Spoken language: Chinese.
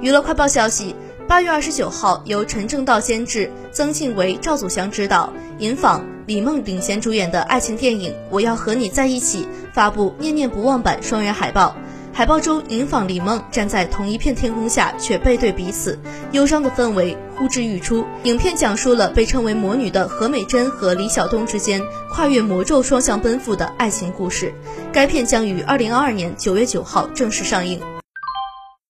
娱乐快报消息：八月二十九号，由陈正道监制、曾庆为、赵祖祥执导、尹昉、李梦领衔主演的爱情电影《我要和你在一起》发布“念念不忘”版双人海报。海报中，尹昉、李梦站在同一片天空下，却背对彼此，忧伤的氛围呼之欲出。影片讲述了被称为“魔女”的何美珍和李晓东之间跨越魔咒双向奔赴的爱情故事。该片将于二零二二年九月九号正式上映。